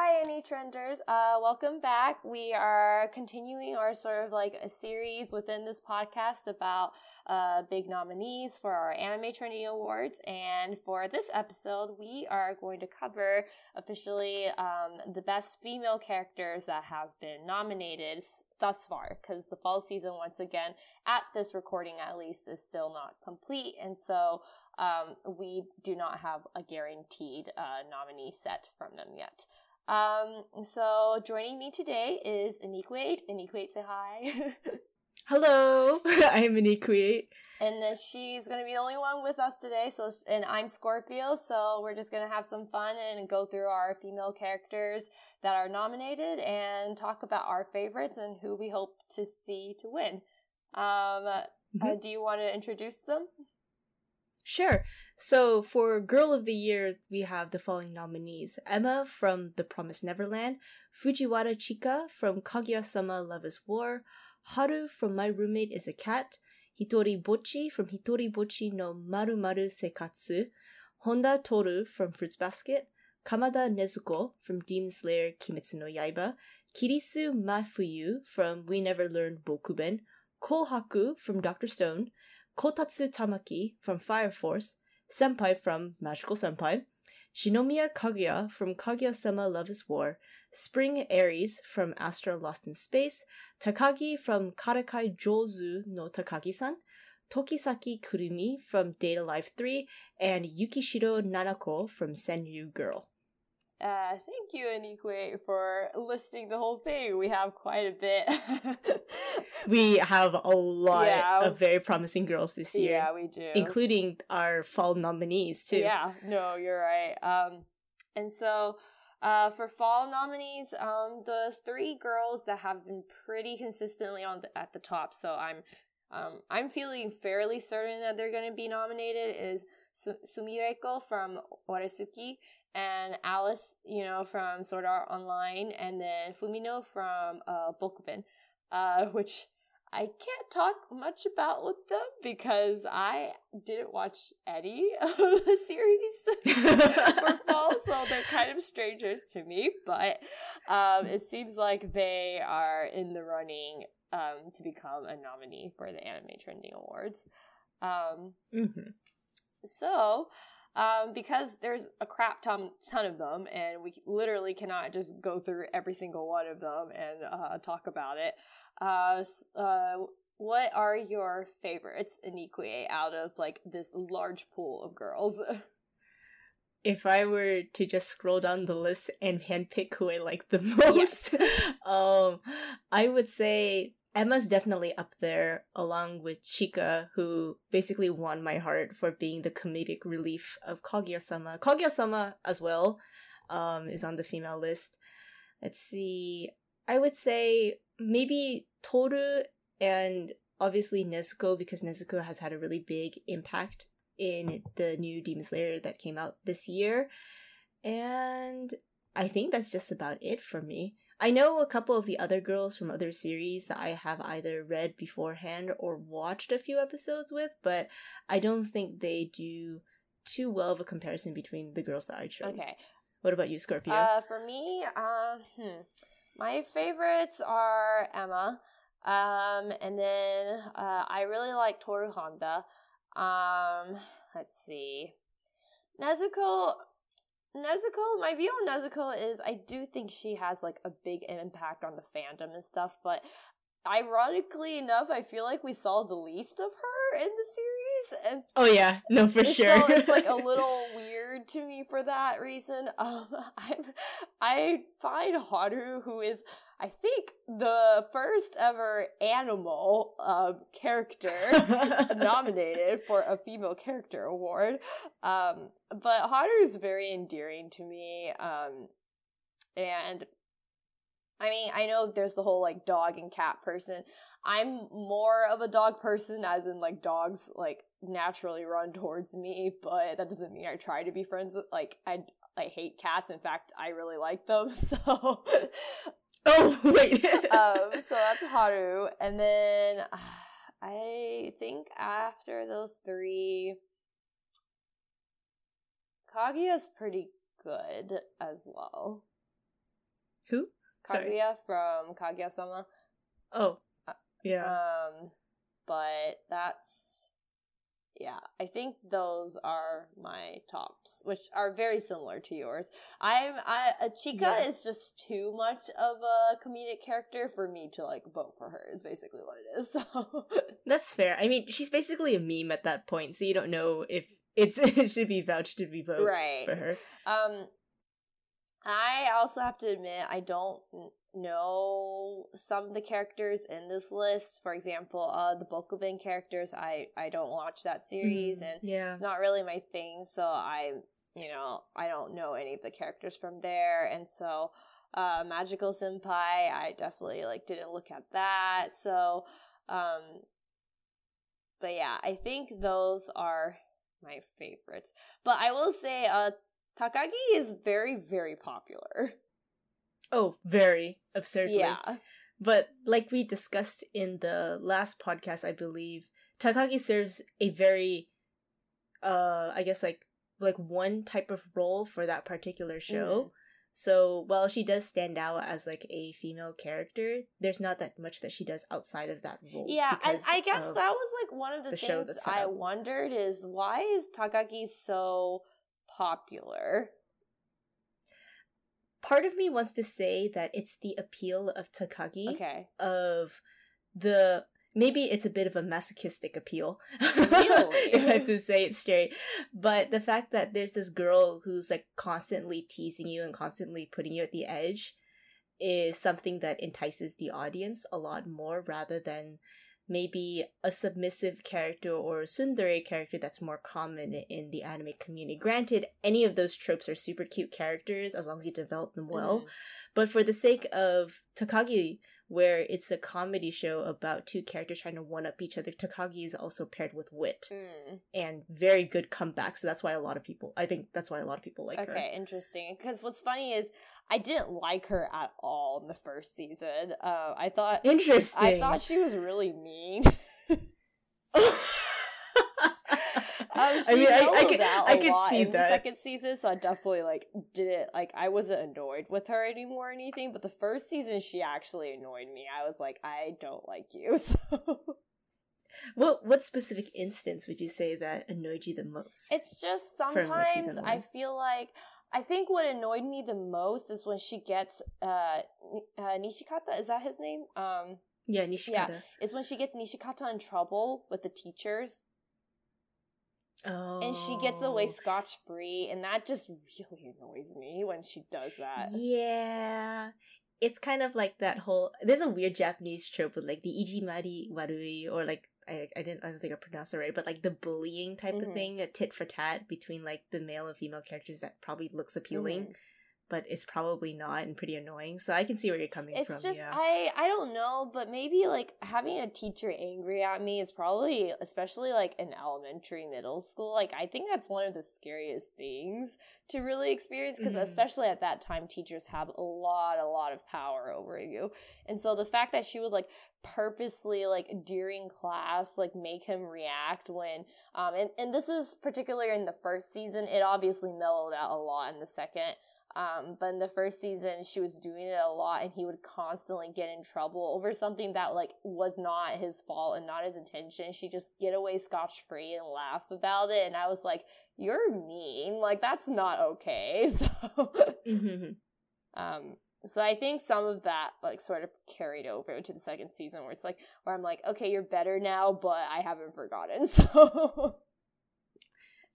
Hi, Any Trenders. Uh, welcome back. We are continuing our sort of like a series within this podcast about uh, big nominees for our Anime Trending Awards. And for this episode, we are going to cover officially um, the best female characters that have been nominated thus far, because the fall season, once again, at this recording at least, is still not complete. And so um, we do not have a guaranteed uh, nominee set from them yet. Um, so joining me today is Iniquiate. Iniquiate, say hi. Hello, I'm Iniquiate. And uh, she's gonna be the only one with us today. So, and I'm Scorpio. So we're just gonna have some fun and go through our female characters that are nominated and talk about our favorites and who we hope to see to win. Um, mm-hmm. uh, do you want to introduce them? Sure. So for Girl of the Year, we have the following nominees Emma from The Promised Neverland, Fujiwara Chika from Kaguya sama Love is War, Haru from My Roommate is a Cat, Hitori Bochi from Hitori Bochi no Maru Maru Seikatsu, Honda Toru from Fruits Basket, Kamado Nezuko from Demon Slayer Kimetsu no Yaiba, Kirisu Mafuyu from We Never Learned Bokuben, Kohaku from Dr. Stone, Kotatsu Tamaki from Fire Force, Senpai from Magical Senpai, Shinomiya Kaguya from Kaguya-sama Love is War, Spring Aries from Astra Lost in Space, Takagi from Karakai Jozu no Takagi-san, Tokisaki Kurumi from Date A Live 3, and Yukishiro Nanako from Senryu Girl. Uh, thank you, Anique, for listing the whole thing. We have quite a bit. we have a lot yeah. of very promising girls this year. Yeah, we do. Including our fall nominees, too. Yeah, no, you're right. Um, and so, uh, for fall nominees, um, the three girls that have been pretty consistently on the, at the top, so I'm, um, I'm feeling fairly certain that they're going to be nominated is Su- Sumireko from Oresuki and Alice, you know, from Sword Art Online, and then Fumino from uh, Bokuben, uh, which I can't talk much about with them because I didn't watch any of the series for fall, so they're kind of strangers to me. But um, it seems like they are in the running um, to become a nominee for the Anime Trending Awards. Um, mm-hmm. So um, because there's a crap ton, ton of them, and we literally cannot just go through every single one of them and uh, talk about it. Uh, uh, what are your favorites, Inique, out of like this large pool of girls? if I were to just scroll down the list and handpick who I like the most, yes. um, I would say Emma's definitely up there, along with Chika, who basically won my heart for being the comedic relief of Kaguya-sama. Kaguya-sama as well um, is on the female list. Let's see. I would say maybe Toru and obviously Nezuko because Nezuko has had a really big impact in the new Demon Slayer that came out this year. And I think that's just about it for me. I know a couple of the other girls from other series that I have either read beforehand or watched a few episodes with, but I don't think they do too well of a comparison between the girls that I chose. Okay. What about you, Scorpio? Uh, for me, uh, hmm, my favorites are Emma, um, and then uh, I really like Toru Honda. Um, let's see, Nezuko. Nezuko, my view on Nezuko is I do think she has like a big impact on the fandom and stuff, but ironically enough, I feel like we saw the least of her in the series. And oh yeah, no, for sure. So it's like a little weird to me for that reason. Um, I I find Haru, who is I think the first ever animal um, character nominated for a female character award. Um, but Haru is very endearing to me. Um, and I mean, I know there's the whole like dog and cat person. I'm more of a dog person, as in like dogs like naturally run towards me, but that doesn't mean I try to be friends with like I I hate cats. In fact, I really like them. So Oh wait. um, so that's Haru, and then uh, I think after those three, Kaguya's pretty good as well. Who? Sorry. Kaguya from Kaguya-sama. Oh, yeah. Um, but that's yeah, I think those are my tops, which are very similar to yours. I'm I Chika Yeah. is just too much of a comedic character for me to like vote for her. Is basically what it is. So That's fair. I mean, she's basically a meme at that point, so you don't know if it's it should be vouched to be vote right. for her. Um, I also have to admit I don't know some of the characters in this list. For example, uh, the Bokuben characters. I I don't watch that series, Mm, and yeah. it's not really my thing. So I, you know, I don't know any of the characters from there, and so uh, Magical Senpai, I definitely like didn't look at that. So, um, but yeah, I think those are my favorites. But I will say, uh, Takagi is very, very popular. Oh, very absurdly. Yeah. But like we discussed in the last podcast, I believe Takagi serves a very, uh, I guess like like one type of role for that particular show. Mhm. So while she does stand out as like a female character, there's not that much that she does outside of that role. Yeah, and I guess that was like one of the, the things I up. wondered is why is Takagi so popular? part of me wants to say that it's the appeal of Takagi Okay. of the maybe it's a bit of a masochistic appeal if i have to say it straight but the fact that there's this girl who's like constantly teasing you and constantly putting you at the edge is something that entices the audience a lot more rather than maybe a submissive character or a tsundere character that's more common in the anime community granted any of those tropes are super cute characters as long as you develop them well Mhm. but for the sake of Takagi, where it's a comedy show about two characters trying to one up each other, Takagi is also paired with wit Mm. and very good comebacks. So that's why a lot of people, I think that's why a lot of people like her. okay, interesting. Because what's funny is I didn't like her at all in the first season. Uh, I thought. Interesting. I thought she was really mean. Um, I mean, I, I could, I could see in the that. second season, so I definitely like didn't like I wasn't annoyed with her anymore or anything. But the first season, she actually annoyed me. I was like, I don't like you. So What what specific instance would you say that annoyed you the most? it's just sometimes I feel like I think what annoyed me the most is when she gets uh, uh Nishikata. Is that his name? Um, yeah, Nishikata. Yeah, is when she gets Nishikata in trouble with the teachers. Oh. and she gets away scotch free, and that just really annoys me when she does that. Yeah. It's kind of like that whole there's a weird Japanese trope with like the ijimari warui or like I, I didn't I don't think I pronounced it right, but like the bullying type Mhm. of thing, a tit for tat between like the male and female characters that probably looks appealing, Mhm. But it's probably not and pretty annoying. So I can see where you're coming It's from. just yeah. I I don't know, but maybe like having a teacher angry at me is probably especially like in elementary, middle school. Like I think that's one of the scariest things to really experience because Mhm. especially at that time, teachers have a lot, a lot of power over you, and so the fact that she would like purposely like during class like make him react when um and, and this is particularly in the first season it obviously mellowed out a lot in the second um, but in the first season, she was doing it a lot, and he would constantly get in trouble over something that like was not his fault and not his intention. She'd just get away scotch free and laugh about it, and I was like, "You're mean. Like that's not okay." So, Mhm. um, so I think some of that like sort of carried over into the second season, where it's like, where I'm like, "Okay, you're better now, but I haven't forgotten." So.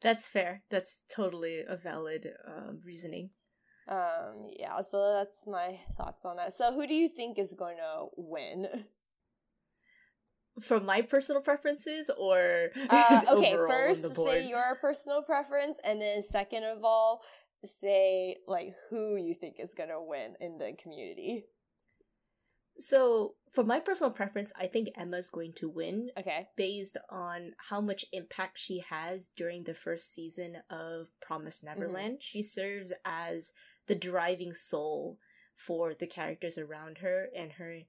That's fair. That's totally a valid uh, reasoning. Um, yeah, so that's my thoughts on that. So who do you think is going to win? From my personal preferences or Uh, okay, first say your personal preference, and then second of all, say like who you think is going to win in the community. So, for my personal preference, I think Emma's going to win Okay. based on how much impact she has during the first season of Promise Neverland. She serves as the driving soul for the characters around her and her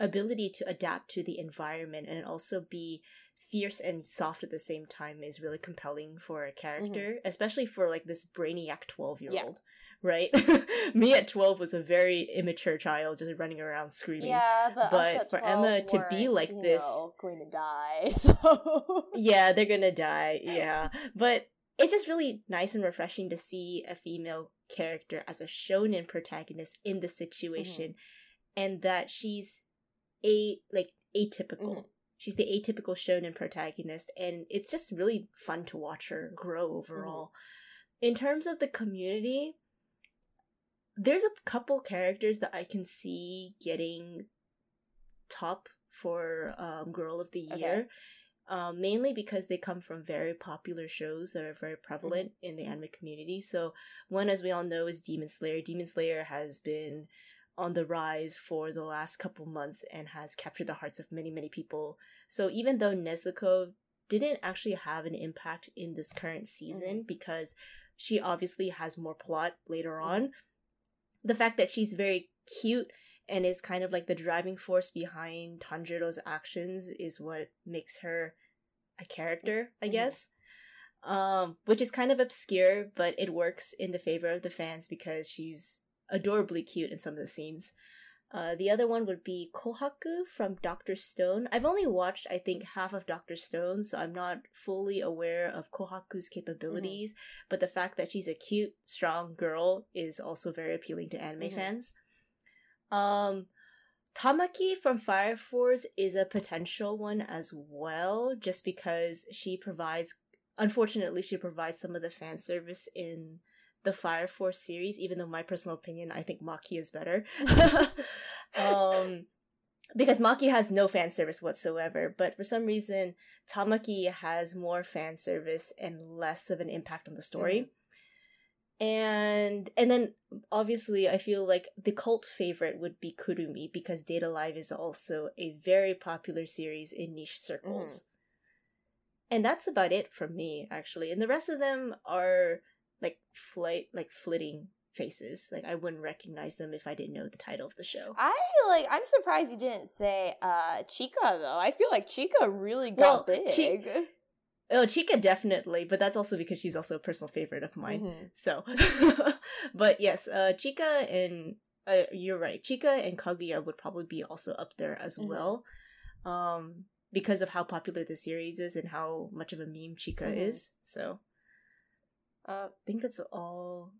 ability to adapt to the environment and also be fierce and soft at the same time is really compelling for a character, mm-hmm. especially for like this brainiac 12 year old, right? Me at 12 was a very immature child just running around screaming. Yeah, but, But for Emma to be like this- know, going to die. So Yeah, they're gonna die. Yeah. But it's just really nice and refreshing to see a female character as a shonen protagonist in the situation and that she's a like atypical. Mhm. She's the atypical shonen protagonist and it's just really fun to watch her grow overall. In terms of the community, there's a couple characters that I can see getting top for um, Girl of the Okay. Um, mainly because they come from very popular shows that are very prevalent mm-hmm. in the mm-hmm. anime community. So, one, as we all know, is Demon Slayer. Demon Slayer has been on the rise for the last couple months and has captured the hearts of many, many people. So, even though Nezuko didn't actually have an impact in this current season mm-hmm. because she obviously has more plot later on, the fact that she's very cute and is kind of like the driving force behind Tanjiro's actions is what makes her a character, I Mhm. guess. Um, which is kind of obscure, but it works in the favor of the fans because she's adorably cute in some of the scenes. Uh, the other one would be Kohaku from Doctor Stone. I've only watched, I think, half of Doctor Stone, so I'm not fully aware of Kohaku's capabilities. But the fact that she's a cute, strong girl is also very appealing to anime Mhm. fans. Um, Tamaki from Fire Force is a potential one as well, just because she provides. Unfortunately, she provides some of the fan service in the Fire Force series. Even though my personal opinion, I think Maki is better. um, because Maki has no fan service whatsoever, but for some reason, Tamaki has more fan service and less of an impact on the story. And and then obviously I feel like the cult favorite would be Kurumi because Date A Live is also a very popular series in niche circles. And that's about it for me actually. And the rest of them are like flight like flitting faces. Like I wouldn't recognize them if I didn't know the title of the show. I like. I'm surprised you didn't say uh Chika though. I feel like Chika really Well, got big. Chi- Oh, Chika definitely, but that's also because she's also a personal favorite of mine. Mhm. So, but yes, uh, Chika and uh, you're right. Chika and Kaguya would probably be also up there as Mhm. well, um, because of how popular the series is and how much of a meme Chika Mhm. is. So, Uh, I think that's all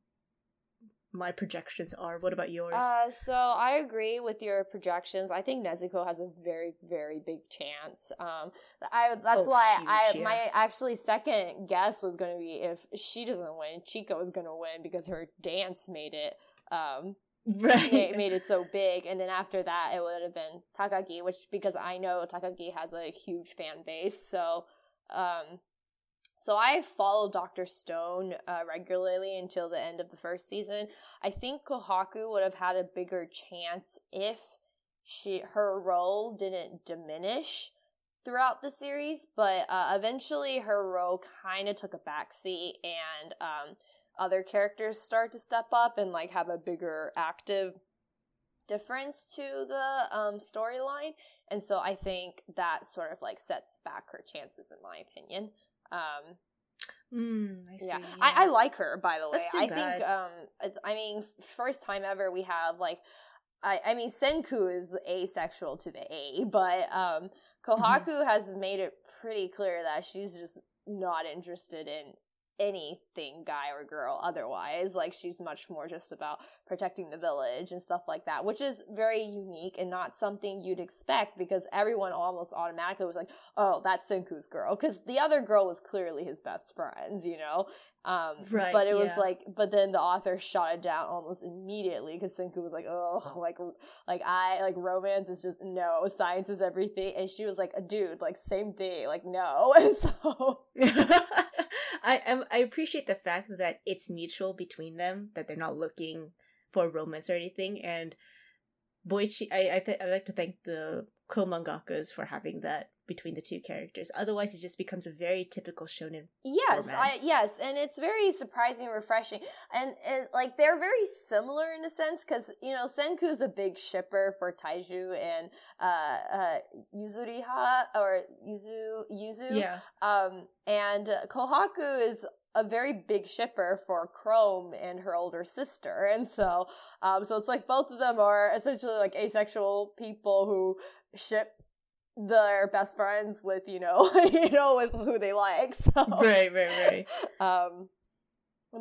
my projections are. What about yours? Uh, so I agree with your projections. I think Nezuko has a very, very big chance. Um, I that's Oh, why huge, I yeah. my actually second guess was going to be if she doesn't win, Chika was going to win because her dance made it. Um, right. made, made it so big, and then after that, it would have been Takagi, which because I know Takagi has a huge fan base, so um, so I followed Doctor Stone uh, regularly until the end of the first season. I think Kohaku would have had a bigger chance if she her role didn't diminish throughout the series, but uh, eventually her role kind of took a backseat, and um, other characters start to step up and like have a bigger active difference to the um, storyline, and so I think that sort of like sets back her chances, in my opinion. Um, Mm, I see. yeah. I, I like her by the way. I think um I- I mean first time ever we have like I I mean Senku is asexual to the A, but um Kohaku Mm-hmm. has made it pretty clear that she's just not interested in anything guy or girl otherwise like she's much more just about protecting the village and stuff like that which is very unique and not something you'd expect because everyone almost automatically was like oh that's Senku's girl because the other girl was clearly his best friends you know um Right, but it was yeah. like but then the author shot it down almost immediately because Senku was like oh like like I like romance is just no science is everything and she was like a dude like same thing like no and so I I appreciate the fact that it's mutual between them that they're not looking for romance or anything. And Boichi I I, th- I like to thank the co-mangakas for having that between the two characters otherwise it just becomes a very typical shonen Yes. I yes, and it's very surprising and refreshing, and, and like they're very similar in a sense because you know Senku's a big shipper for Taiju and uh, uh, Yuzuriha or Yuzu Yuzu, yeah um, and uh, Kohaku is a very big shipper for Chrome and her older sister, and so um, so it's like both of them are essentially like asexual people who ship their best friends with you know you know with who they like. So right, right, right. um,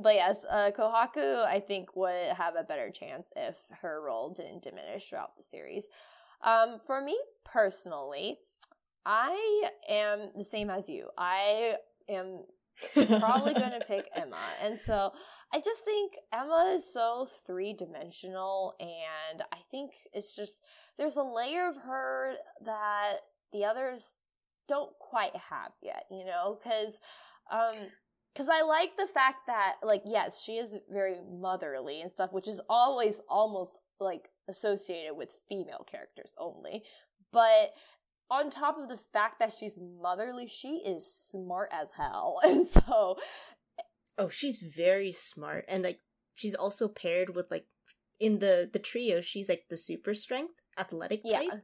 but yes, uh, Kohaku I think would have a better chance if her role didn't diminish throughout the series. Um, for me personally, I am the same as you. I am probably going to pick Emma. And so I just think Emma is so three dimensional, and I think it's just there's a layer of her that the others don't quite have yet, you know, because um because I like the fact that like yes, she is very motherly and stuff, which is always almost like associated with female characters only, but on top of the fact that she's motherly, she is smart as hell. And so Oh, she's very smart. And like she's also paired with like in the the trio, she's like the super strength athletic type. Yeah.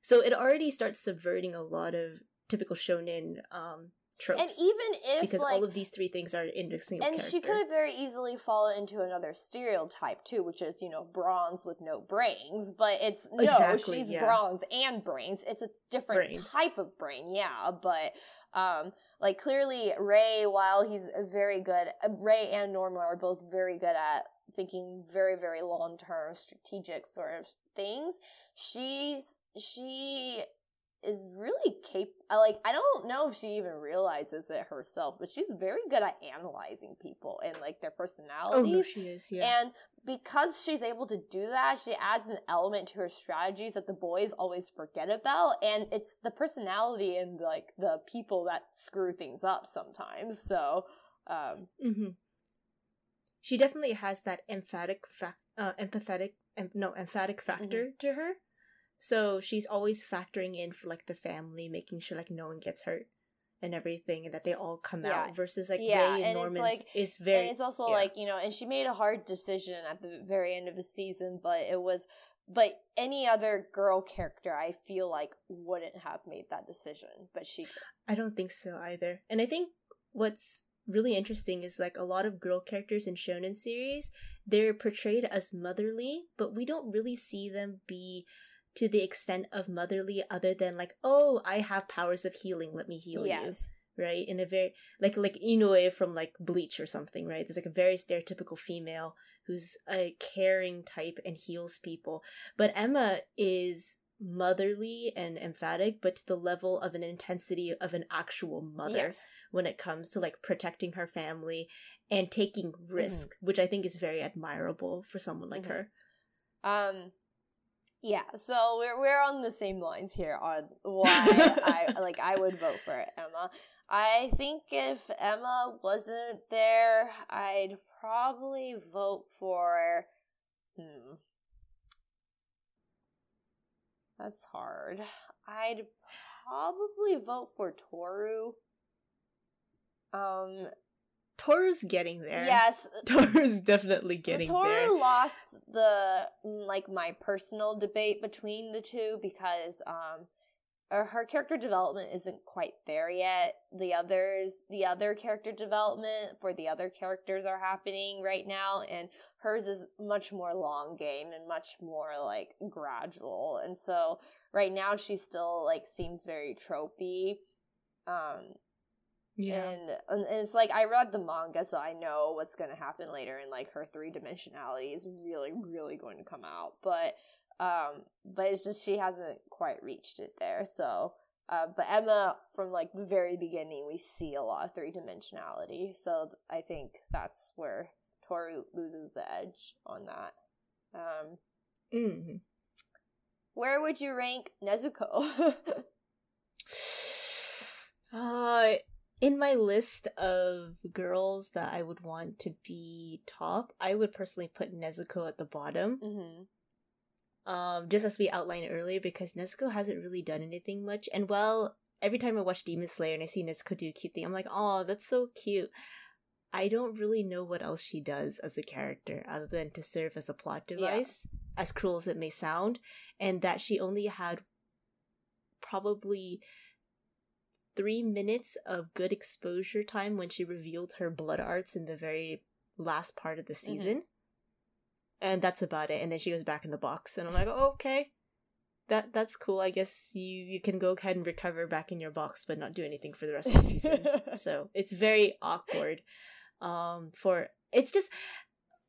So it already starts subverting a lot of typical shonen um tropes. And even if because like, all of these three things are in the same and character. she could have very easily fallen into another stereotype too, which is you know bronze with no brains. But it's no, exactly, she's yeah. bronze and brains. It's a different brains. type of brain, yeah. But um, like clearly Ray, while he's very good, uh, Ray and Norman are both very good at thinking very very long term strategic sort of things. She's she is really cap like I don't know if she even realizes it herself, but she's very good at analyzing people and like their personalities. Oh no, she is, yeah. And because she's able to do that, she adds an element to her strategies that the boys always forget about, and it's the personality and like the people that screw things up sometimes. So, um, mm-hmm. She definitely has that emphatic fact, uh, empathetic, em- no, emphatic factor mm-hmm. to her so she's always factoring in for like the family, making sure like no one gets hurt and everything, and that they all come yeah. out. Versus like yeah, Ray and, and Norman like, is very. And it's also yeah. like you know, and she made a hard decision at the very end of the season, but it was. But any other girl character, I feel like wouldn't have made that decision, but she. Did. I don't think so either, and I think what's really interesting is like a lot of girl characters in shonen series they're portrayed as motherly but we don't really see them be to the extent of motherly other than like oh i have powers of healing let me heal yes. you right? In a very like like inoue from like bleach or something right? There's like a very stereotypical female who's a caring type and heals people. But emma is motherly and emphatic but to the level of an intensity of an actual mother yes. when it comes to like protecting her family and taking risk mm-hmm. which i think is very admirable for someone like mm-hmm. her um yeah, so we're we're on the same lines here on why I like I would vote for Emma. I think if Emma wasn't there, I'd probably vote for hmm. That's hard. I'd probably vote for Toru. Um Toru's getting there. Yes. Toru's definitely getting Toru there. Toru lost the like my personal debate between the two because um her character development isn't quite there yet. The others, the other character development for the other characters are happening right now, and hers is much more long game and much more like gradual. And so right now she still like seems very tropey. Um, yeah. And, and it's like I read the manga, so I know what's going to happen later, and like her three dimensionality is really, really going to come out. But, um, but it's just she hasn't quite reached it there. So, uh, but Emma, from like the very beginning, we see a lot of three dimensionality. So I think that's where Toru loses the edge on that. Um, mm. Where would you rank Nezuko? uh in my list of girls that I would want to be top, I would personally put Nezuko at the bottom. Mm-hmm. Um, just as we outlined earlier, because Nezuko hasn't really done anything much. And well, every time I watch Demon Slayer and I see Nezuko do a cute thing, I'm like, oh, that's so cute. I don't really know what else she does as a character other than to serve as a plot device, yeah. as cruel as it may sound, and that she only had probably three minutes of good exposure time when she revealed her blood arts in the very last part of the Mm-hmm. And that's about it. And then she goes back in the box. And I'm like, oh, okay. That that's cool. I guess you, you can go ahead and recover back in your box but not do anything for the rest of the season. so it's very awkward. Um for it's just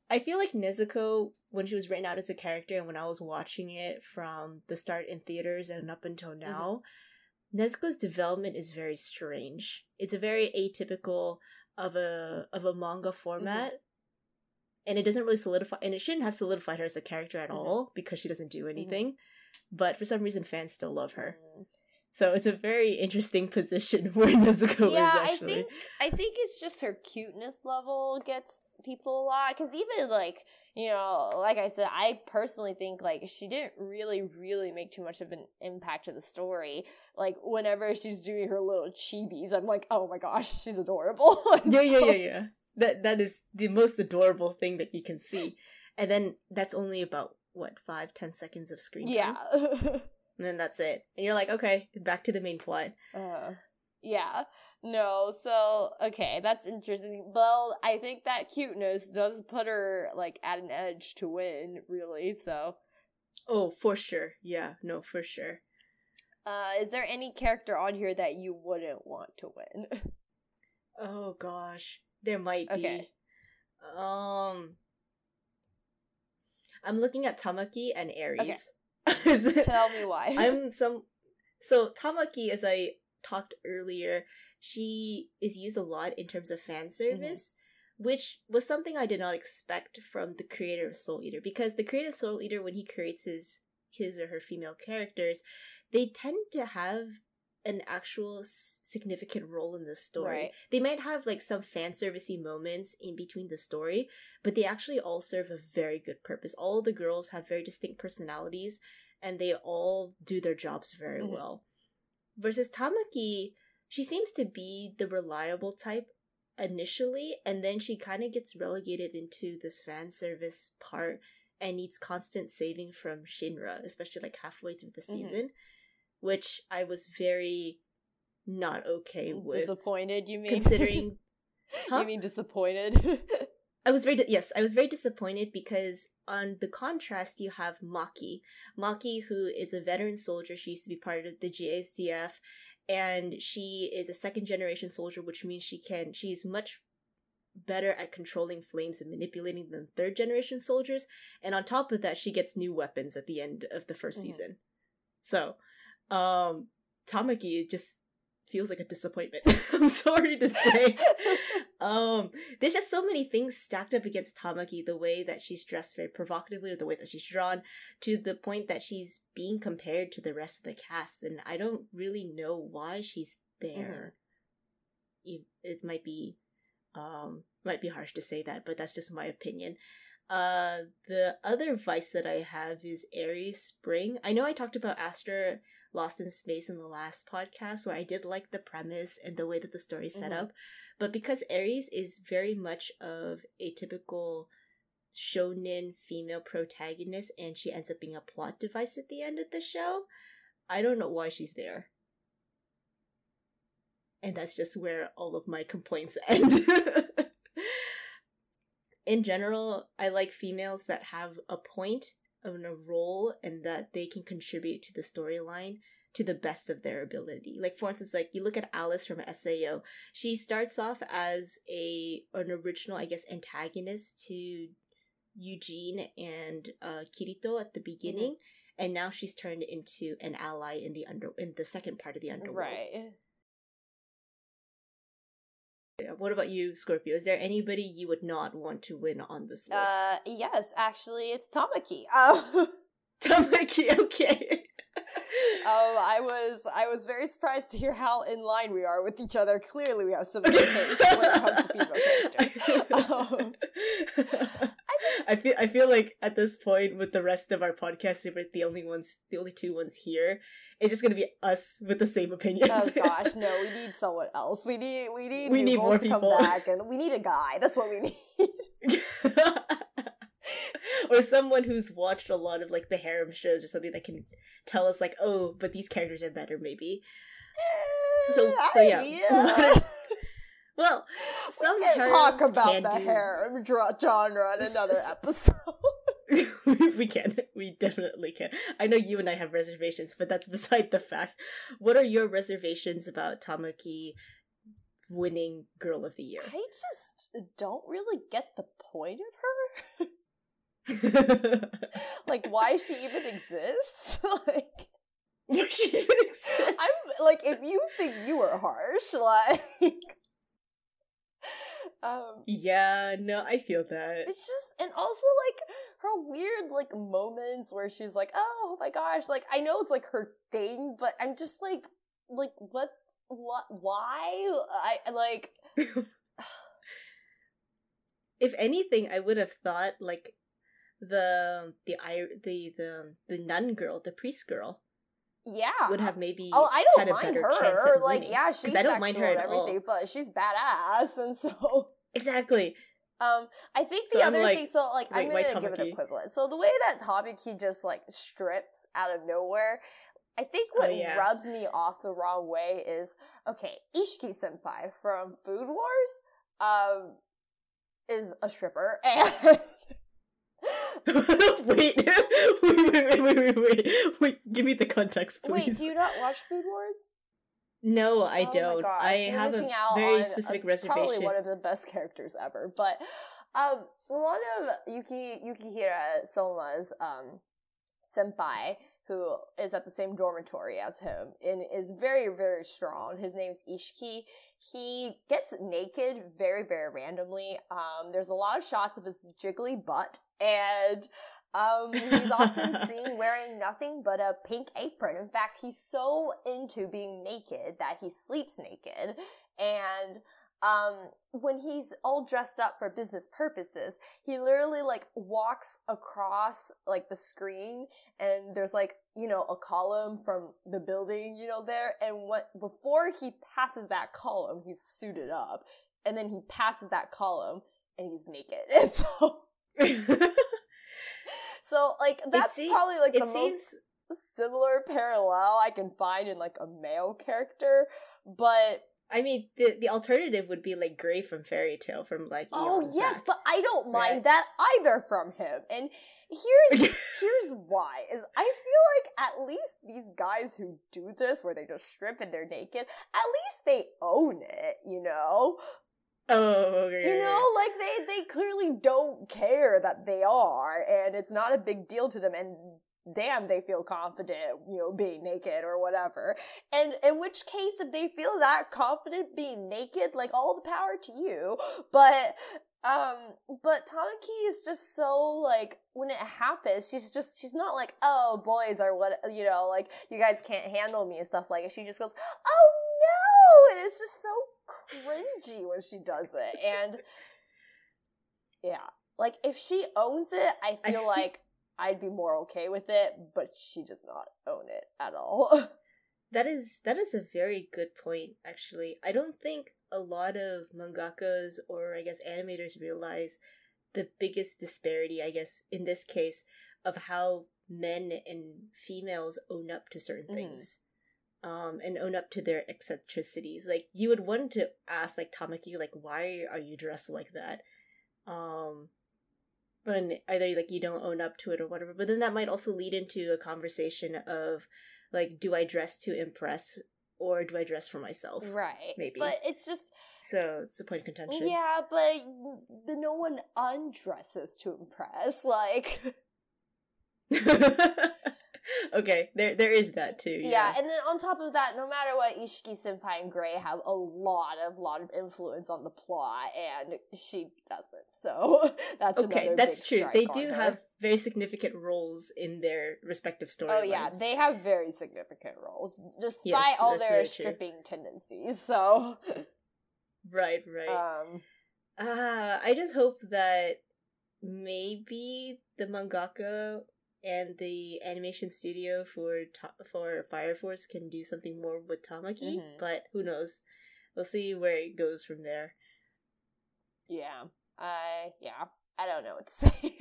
I feel like Nezuko when she was written out as a character and when I was watching it from the start in theaters and up until now, Nezuko's development is very strange. It's a very atypical of a of a manga format. And it doesn't really solidify and it shouldn't have solidified her as a character at Mhm. all because she doesn't do anything. But for some reason fans still love her. Mm. So it's a very interesting position where Nezuko yeah, is actually. I think I think it's just her cuteness level gets people a lot because even like you know, like I said, I personally think like she didn't really, really make too much of an impact to the story. Like whenever she's doing her little chibis, I'm like, oh my gosh, she's adorable. Yeah, yeah, yeah, yeah. That that is the most adorable thing that you can see, and then that's only about what five, ten seconds of screen time. yeah. and then that's it, and you're like, okay, back to the main plot. Uh, yeah. No, so okay, that's interesting. Well, I think that cuteness does put her like at an edge to win, really. So, Oh, for sure. Yeah, no, for sure. uh is there any character on here that you wouldn't want to win? Oh gosh, there might be. Okay. Um, I'm looking at Tamaki and Aries. Tell me why. I'm some. So Tamaki, as I talked earlier, she is used a lot in terms of fan service, which was something I did not expect from the creator of Soul Eater. Because the creator of Soul Eater, when he creates his his or her female characters, they tend to have an actual s- significant role in the story. Right. They might have like some fan servicey moments in between the story, but they actually all serve a very good purpose. All the girls have very distinct personalities and they all do their jobs very Mhm. well. Versus Tamaki, she seems to be the reliable type initially, and then she kind of gets relegated into this fan service part and needs constant saving from Shinra, especially like halfway through the Mhm. season, which I was very not okay with. disappointed, you mean? considering Huh? You mean disappointed? I was very di- yes, I was very disappointed because on the contrast you have Maki, Maki who is a veteran soldier. She used to be part of the GACF, and she is a second generation soldier, which means she can she's much better at controlling flames and manipulating than third generation soldiers. And on top of that, she gets new weapons at the end of the 1st Mhm. season. So, um, Tamaki just feels like a disappointment. I'm sorry to say. um, there's just so many things stacked up against Tamaki. The way that she's dressed very provocatively, or the way that she's drawn, to the point that she's being compared to the rest of the cast, and I don't really know why she's there. It, it might be, um, might be harsh to say that, but that's just my opinion. Uh, the other vice that I have is Aries Spring. I know I talked about Astra Lost in Space in the last podcast, where I did like the premise and the way that the story's set Mhm. up. But because Aries is very much of a typical shonen female protagonist and she ends up being a plot device at the end of the show, I don't know why she's there. And that's just where all of my complaints end. In general, I like females that have a point and a role and that they can contribute to the storyline to the best of their ability. Like for instance, like you look at Alice from SAO. She starts off as a an original, I guess, antagonist to Eugeo and uh, Kirito at the beginning, and now she's turned into an ally in the under in the second part of the underworld. right. Yeah, What about you, Scorpio? Is there anybody you would not want to win on this list? Uh, yes, actually, it's Tamaki. Um, Tamaki, okay. um, I was I was very surprised to hear how in line we are with each other. Clearly, we have similar tastes when it comes to female characters. Um, I feel I feel like at this point with the rest of our podcast, if we're the only ones, the only two ones here, it's just gonna be us with the same opinions. oh gosh, no, we need someone else. We need we need We need more to come people. back, and we need a guy. That's what we need. or someone who's watched a lot of like the harem shows or something that can tell us like, oh, but these characters are better, maybe. Eh, so, so yeah. yeah. Well, some we can talk about the do- harem genre in another episode. we can. We definitely can. I know you and I have reservations, but that's beside the fact. What are your reservations about Tamaki winning Girl of the Year? I just don't really get the point of her. Like, why she even exists? like, she exists? I'm like, if you think you are harsh, like, um, Yeah, no, I feel that. it's just, and also like her weird like moments where she's like, oh my gosh, like I know it's like her thing, but I'm just like, like what, what, why? I like, if anything, I would have thought like the the I the the the nun girl, the priest girl, yeah, would have maybe Oh, I don't mind her. Like, winning. yeah, she's I don't mind her sexual at and everything, all. but she's badass, and so Exactly. um, I think the So other like, thing. So like, I'm gonna give it Tamaki? equivalent. So the way that Tamaki just like strips out of nowhere. I think what Oh, yeah. rubs me off the wrong way is okay. Ishiki Senpai from Food Wars, um, is a stripper, and wait, wait, wait, wait, wait, wait, wait, wait. Give me the context, please. wait, do you not watch Food Wars? No, I Oh don't. I you're have a out very specific a- reservation. Probably one of the best characters ever. But um, one of Yuki Yukihira Soma's um, senpai, who is at the same dormitory as him and is very very strong. His name's Ishiki. He gets naked very very randomly. Um, there's a lot of shots of his jiggly butt and. Um, he's often seen wearing nothing but a pink apron. In fact, he's so into being naked that he sleeps naked. And um, when he's all dressed up for business purposes, he literally like walks across like the screen, and there's like you know a column from the building, you know there. And what before he passes that column, he's suited up, and then he passes that column, and he's naked. And so. So like that's se- probably like the seems most similar parallel I can find in like a male character, but I mean, the the alternative would be like Gray from Fairy Tail from like. oh eons yes, back. but I don't mind Right. that either from him. And here's here's why is I feel like at least these guys who do this where they just strip and they're naked, at least they own it, you know? oh, okay, You know, like they they clearly don't care that they are, and it's not a big deal to them. And damn, they feel confident, you know, being naked or whatever. And in which case, if they feel that confident being naked, like all the power to you. But um, but Tamaki is just so like when it happens, she's just she's not like oh boys are what you know like you guys can't handle me and stuff like it. She just goes oh no, and it's just so cringy when she does it. And yeah, like if she owns it, I feel- like I'd be more okay with it. But she does not own it at all. That is that is a very good point. Actually, I don't think a lot of mangakas or I guess animators realize the biggest disparity. I guess in this case of how men and females own up to certain Mhm. things. Um, and own up to their eccentricities. Like you would want to ask, like Tamaki, like why are you dressed like that? Um, and either like you don't own up to it or whatever. But then that might also lead into a conversation of like, do I dress to impress or do I dress for myself? right. Maybe. But it's just So it's a point of contention. yeah, but the, no one undresses to impress. Like okay, there there is that too. yeah. Yeah. and then on top of that, no matter what, Ishiki Senpai and Gray have a lot of lot of influence on the plot, and she doesn't. So that's okay, that's true. They do her. have very significant roles in their respective storylines. Oh yeah, they have very significant roles, despite Yes, all their very true. stripping tendencies. So, right, right. um, Ah, I just hope that maybe the mangaka and the animation studio for for Fire Force can do something more with Tamaki, Mhm. but who knows? We'll see where it goes from there. yeah, I yeah, I don't know what to say.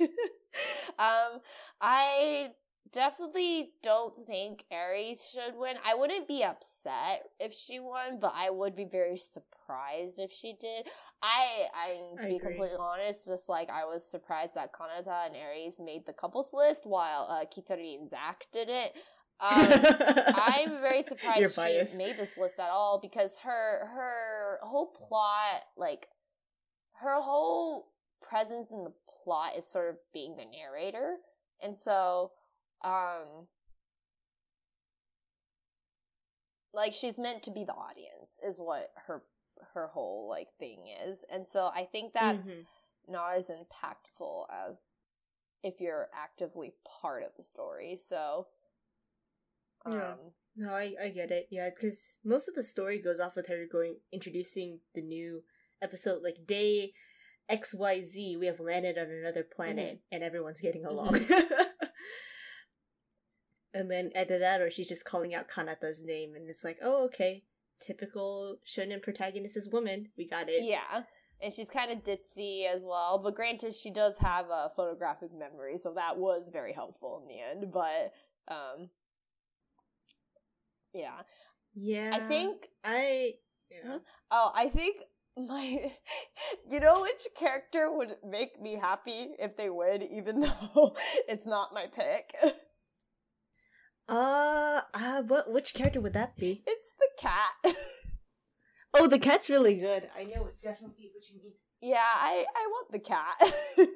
um, I definitely don't think Aries should win. I wouldn't be upset if she won, but I would be very surprised if she did. I, I to I be agree. completely honest, just like I was surprised that Kanata and Aries made the couples list while uh, Kitori and Zach didn't. Um, I'm very surprised she made this list at all because her her whole plot, like her whole presence in the plot, is sort of being the narrator, and so um like she's meant to be the audience is what her her whole like thing is and so i think that's Mhm. not as impactful as if you're actively part of the story so um Yeah. No, I, I get it. Yeah, because most of the story goes off with her going introducing the new episode, like day X Y Z. We have landed on another planet, and everyone's getting along. and then either that, or she's just calling out Kanata's name, and it's like, oh, okay, typical shonen protagonist is woman. We got it. yeah and she's kind of ditzy as well but granted she does have a photographic memory so that was very helpful in the end but um yeah Yeah. i think I. Yeah. Oh, I think my you know which character would make me happy if they would, even though it's not my pick. Uh, uh, what? Which character would that be? It's the cat. Oh, the cat's really good. I know it definitely what you mean. yeah, I I want the cat.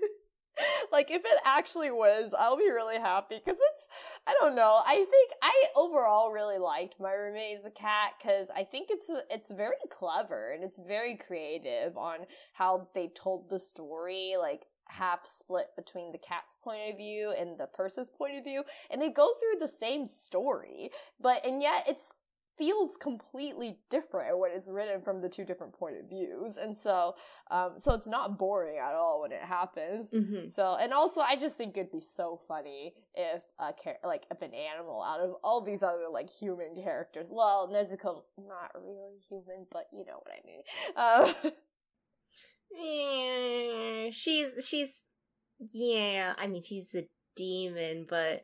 like if it actually was, I'll be really happy because it's I don't know. I think I overall really liked my roommate a cat because I think it's it's very clever and it's very creative on how they told the story, like half split between the cat's point of view and the person's point of view, and they go through the same story, but and yet it feels completely different when it's written from the two different point of views and so um so it's not boring at all when it happens Mm-hmm. so and also i just think it'd be so funny if a char- like if an animal out of all these other like human characters well nezuko not really human but you know what i mean uh, Eh, she's she's yeah. I mean, she's a demon, but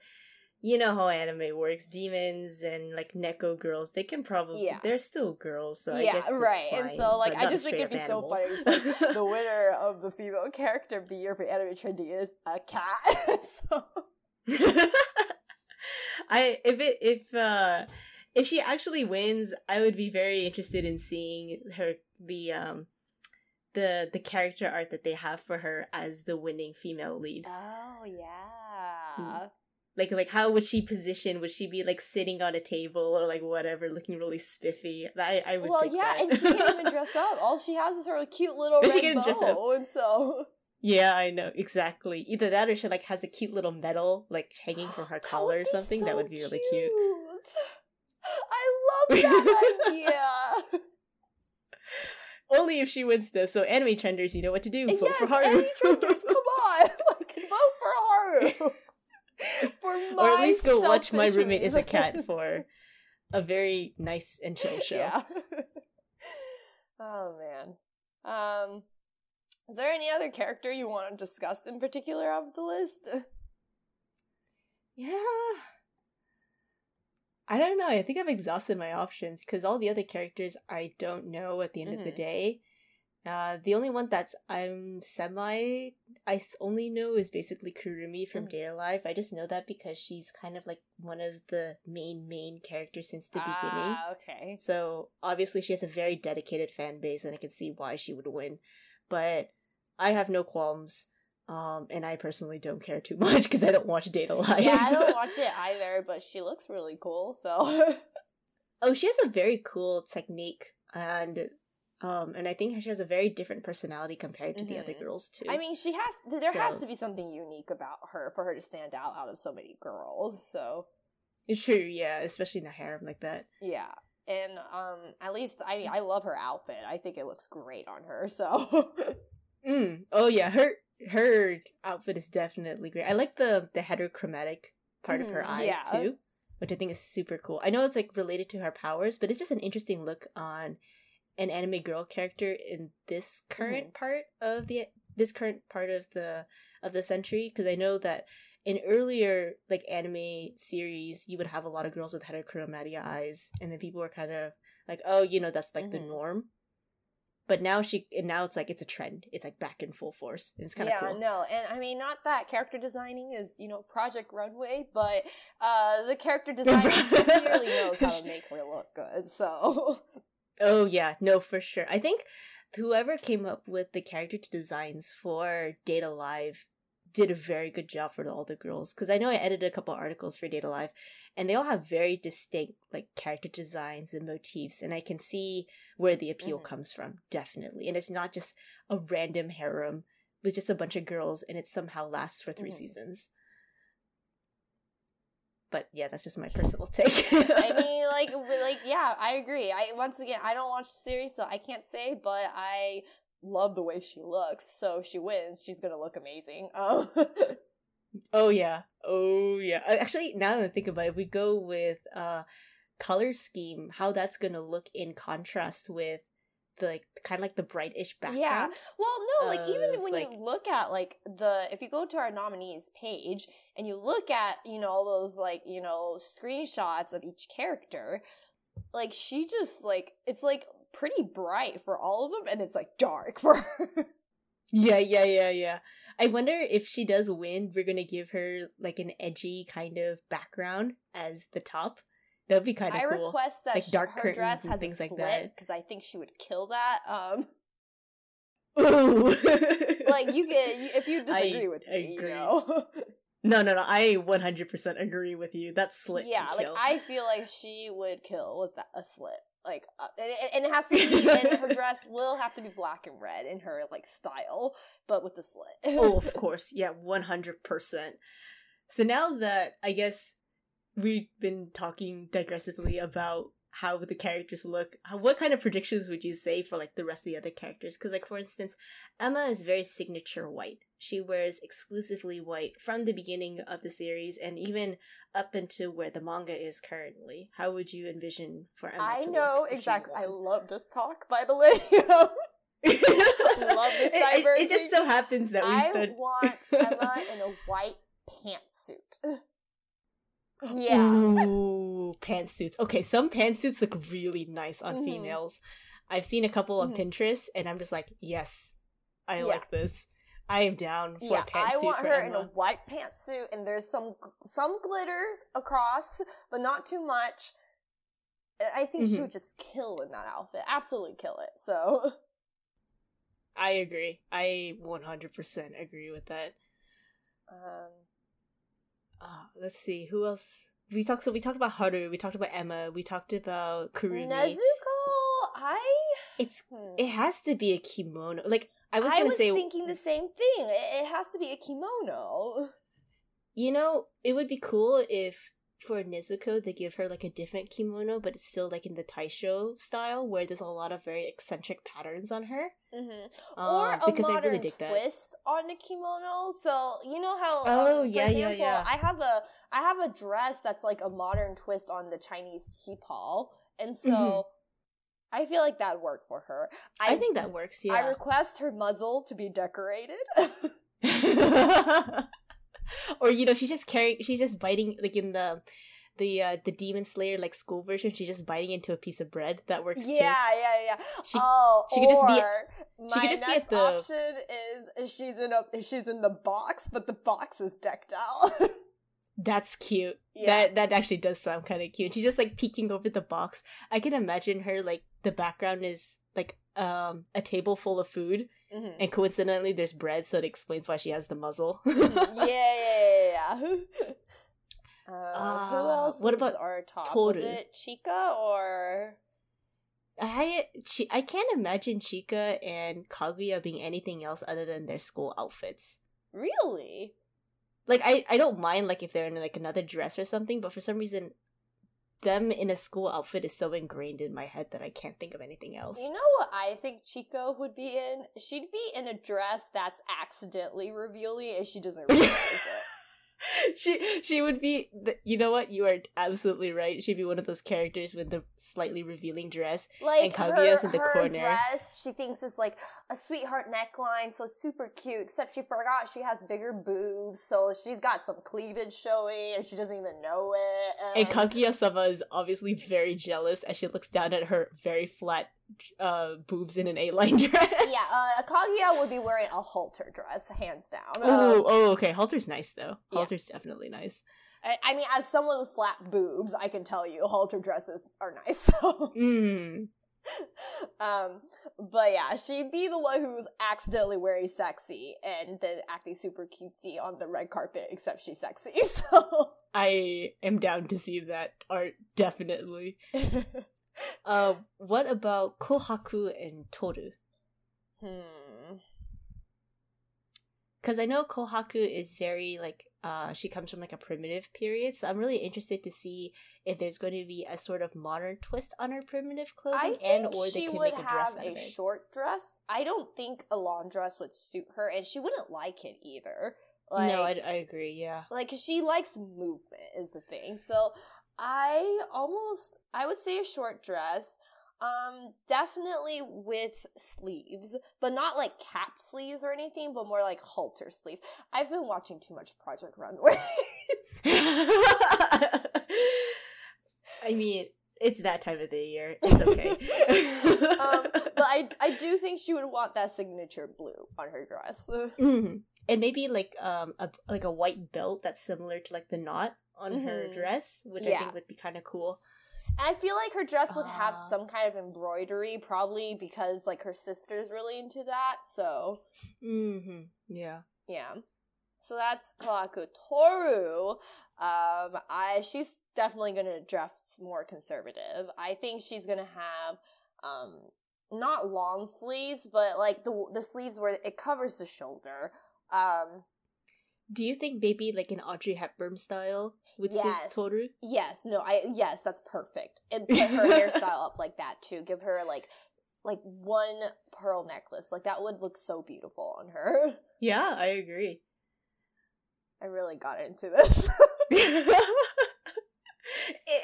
you know how anime works. Demons and like neko girls, they can probably Yeah. they're still girls. So I yeah guess it's right and so like i just think it'd be straight-up so funny it's like the winner of the female character of the year for anime trendy is a cat so I if it if uh if she actually wins, I would be very interested in seeing her the um the the character art that they have for her as the winning female lead. oh yeah hmm. Like like how would she position? Would she be like sitting on a table or like whatever, looking really spiffy? I I would. well, yeah, that. and she can't even dress up. All she has is her cute little But red she can bow, dress up. and so yeah, I know exactly. Either that or she like has a cute little medal like hanging from her collar or something. that would be really cute. I love that idea. Only if she wins this. So anime trenders, you know what to do. Vote yes, for Haru. any trenders, come on, like vote for Haru. for my or at least go watch My Roommate is a Cat for a very nice and chill show. Yeah. oh man. Um, is there any other character you want to discuss in particular of the list? Yeah. I don't know. I think I've exhausted my options because all the other characters I don't know at the end of the Mhm. day. Uh, the only one that's I'm semi I only know is basically Kurumi from Mhm. Date A Live. I just know that because she's kind of like one of the main main characters since the beginning. Ah, okay. So obviously she has a very dedicated fan base, and I can see why she would win. But I have no qualms, um, and I personally don't care too much because I don't watch Date A Live. Yeah, I don't watch it either, but she looks really cool. So oh, she has a very cool technique, and um, and I think she has a very different personality compared to the other Mhm. girls too. I mean, she has. There has to be something unique about her for her to stand out out of so many girls. So it's true, yeah, especially in a harem like that. yeah, and um, at least I I love her outfit. I think it looks great on her. So Mm. Oh yeah, her her outfit is definitely great. I like the the heterochromatic part of her Mhm, eyes yeah. too, which I think is super cool. I know it's like related to her powers, but it's just an interesting look on an anime girl character in this current part of the this current part of the of the century because I know that in earlier like anime series, you would have a lot of girls with heterochromatia eyes, and then people were kind of like, oh, you know, that's like mm-hmm. the norm. But now she, and now it's like it's a trend. It's like back in full force. And it's kind of yeah, cool. no, and I mean, not that character designing is you know Project Runway, but uh the character designer clearly knows how to make her look good. So, oh yeah, no, for sure. I think whoever came up with the character designs for Date A Live did a very good job for all the girls because I know I edited a couple articles for Date A Live, and they all have very distinct like character designs and motifs, and I can see where the appeal mm. comes from definitely. And it's not just a random harem with just a bunch of girls, and it somehow lasts for three mm. seasons. But yeah, that's just my personal take. I mean, like, like, yeah, I agree. I once again, I don't watch the series, so I can't say, but I love the way she looks. So she wins. She's gonna look amazing. Um, oh yeah. Oh yeah. Actually, now that I think about it, if we go with uh color scheme, how that's gonna look in contrast with the like kind of like the brightish background. Yeah. Well, no, like even when like, you look at like the if you go to our nominees page and you look at, you know, all those like, you know, screenshots of each character, like she just like it's like pretty bright for all of them and it's like dark for her. Yeah, yeah, yeah, yeah. I wonder if she does win, we're gonna give her like an edgy kind of background as the top. That'd be kind of cool. I request that like dark her dress has things like that because I think she would kill that. Um, Ooh. like you get if you disagree I, with me, you know. no, no, no. I 100% agree with you. That's slit. Yeah, like I feel like she would kill with that, a slit like uh, and, and, it has to be and her dress will have to be black and red in her like style but with the slit. Oh of course. Yeah 100% so now that i guess we've been talking digressively about how the characters look. What kind of predictions would you say for like the rest of the other characters? Because like for instance emma is very signature white. She wears exclusively white from the beginning of the series and even up into where the manga is currently. How would you envision for emma i know exactly i love this talk by the way. Love this diverging. It, it, just so happens that we I want Emma in a white pantsuit. Yeah. Ooh, pantsuits. Okay, some pantsuits look really nice on mm-hmm. females. I've seen a couple on mm-hmm. Pinterest, and I'm just like, yes, I yeah. like this. I am down for yeah, a pantsuit. I want her Emma. in a white pantsuit, and there's some some glitters across, but not too much. I think mm-hmm. she would just kill in that outfit. Absolutely kill it. So, I agree. I 100% agree with that. Um, uh, let's see who else we talked. So we talked about Haru. We talked about Emma. We talked about Kurumi. Nezuko. I. It's. Hmm. It has to be a kimono. Like I was I gonna was say. thinking the same thing. It, it has to be a kimono. You know, it would be cool if for Nezuko they give her like a different kimono, but it's still like in the Taisho style, where there's a lot of very eccentric patterns on her. Mm-hmm. Um, or a modern really twist that. on the kimono. So you know how? Oh um, yeah, example, yeah, yeah. I have a I have a dress that's like a modern twist on the Chinese qipao, and so. Mm-hmm. I feel like that worked for her. I, I think that works. Yeah. I request her muzzle to be decorated. or you know she's just carrying she's just biting like in the the uh, the demon slayer like school version she's just biting into a piece of bread. That works yeah too. yeah yeah she, oh she could just be she could just be at the option is she's in a she's in the box but the box is decked out. That's cute. Yeah. that that actually does sound kind of cute. She's just like peeking over the box. I can imagine her like the background is like um a table full of food Mm-hmm. And coincidentally, there's bread, so it explains why she has the muzzle. Yeah, yeah, yeah. yeah. Uh, uh, who else? What about our top? Toru? Was it Chika or? I I can't imagine Chika and Kaguya being anything else other than their school outfits. Really? Like I I don't mind like if they're in like another dress or something, but for some reason them in a school outfit is so ingrained in my head that I can't think of anything else. You know what I think Chika would be in? She'd be in a dress that's accidentally revealing and she doesn't realize it. she she would be the, you know what you are absolutely right she'd be one of those characters with the slightly revealing dress like And Kaguya's her, in the her corner. dress she thinks is like a sweetheart neckline so it's super cute except she forgot she has bigger boobs so she's got some cleavage showing and she doesn't even know it and kaguya-sama is obviously very jealous as she looks down at her very flat uh boobs in an a-line dress. Yeah uh, kaguya would be wearing a halter dress hands down. Oh Um, oh okay. Halter's nice though. Yeah. halter's definitely nice. I, I mean as someone with flat boobs i can tell you halter dresses are nice so. Mm. um but yeah she'd be the one who's accidentally wearing sexy and then acting super cutesy on the red carpet except she's sexy so. I am down to see that art definitely uh what about kohaku and toru hmm because I know Kohaku is very like uh she comes from like a primitive period, so I'm really interested to see if there's going to be a sort of modern twist on her primitive clothing, and or they she can would make a have dress out a of it. short dress. I don't think a long dress would suit her, and she wouldn't like it either. Like, no, I, I agree. Yeah, like she likes movement is the thing. So I almost I would say a short dress. Um, definitely with sleeves, but not like cap sleeves or anything, but more like halter sleeves. I've been watching too much Project Runway. I mean it's that time of the year. It's okay. um, but I I do think she would want that signature blue on her dress. Mhm. and maybe like um a like a white belt that's similar to like the knot on her Mhm. dress, which I think would be kind of cool. And I feel like her dress would have some kind of embroidery, probably because like her sister's really into that. So Mm-hmm. Yeah. yeah, so that's Kohaku Toru. Um, I she's definitely gonna dress more conservative. I think she's gonna have um not long sleeves, but like the the sleeves where it covers the shoulder. Um, Do you think maybe like an Audrey Hepburn style would Yes. suit Toru? Yes, no, I yes, that's perfect. And put her hairstyle up like that too. Give her like like one pearl necklace. Like that would look so beautiful on her. Yeah, I agree. I really got into this.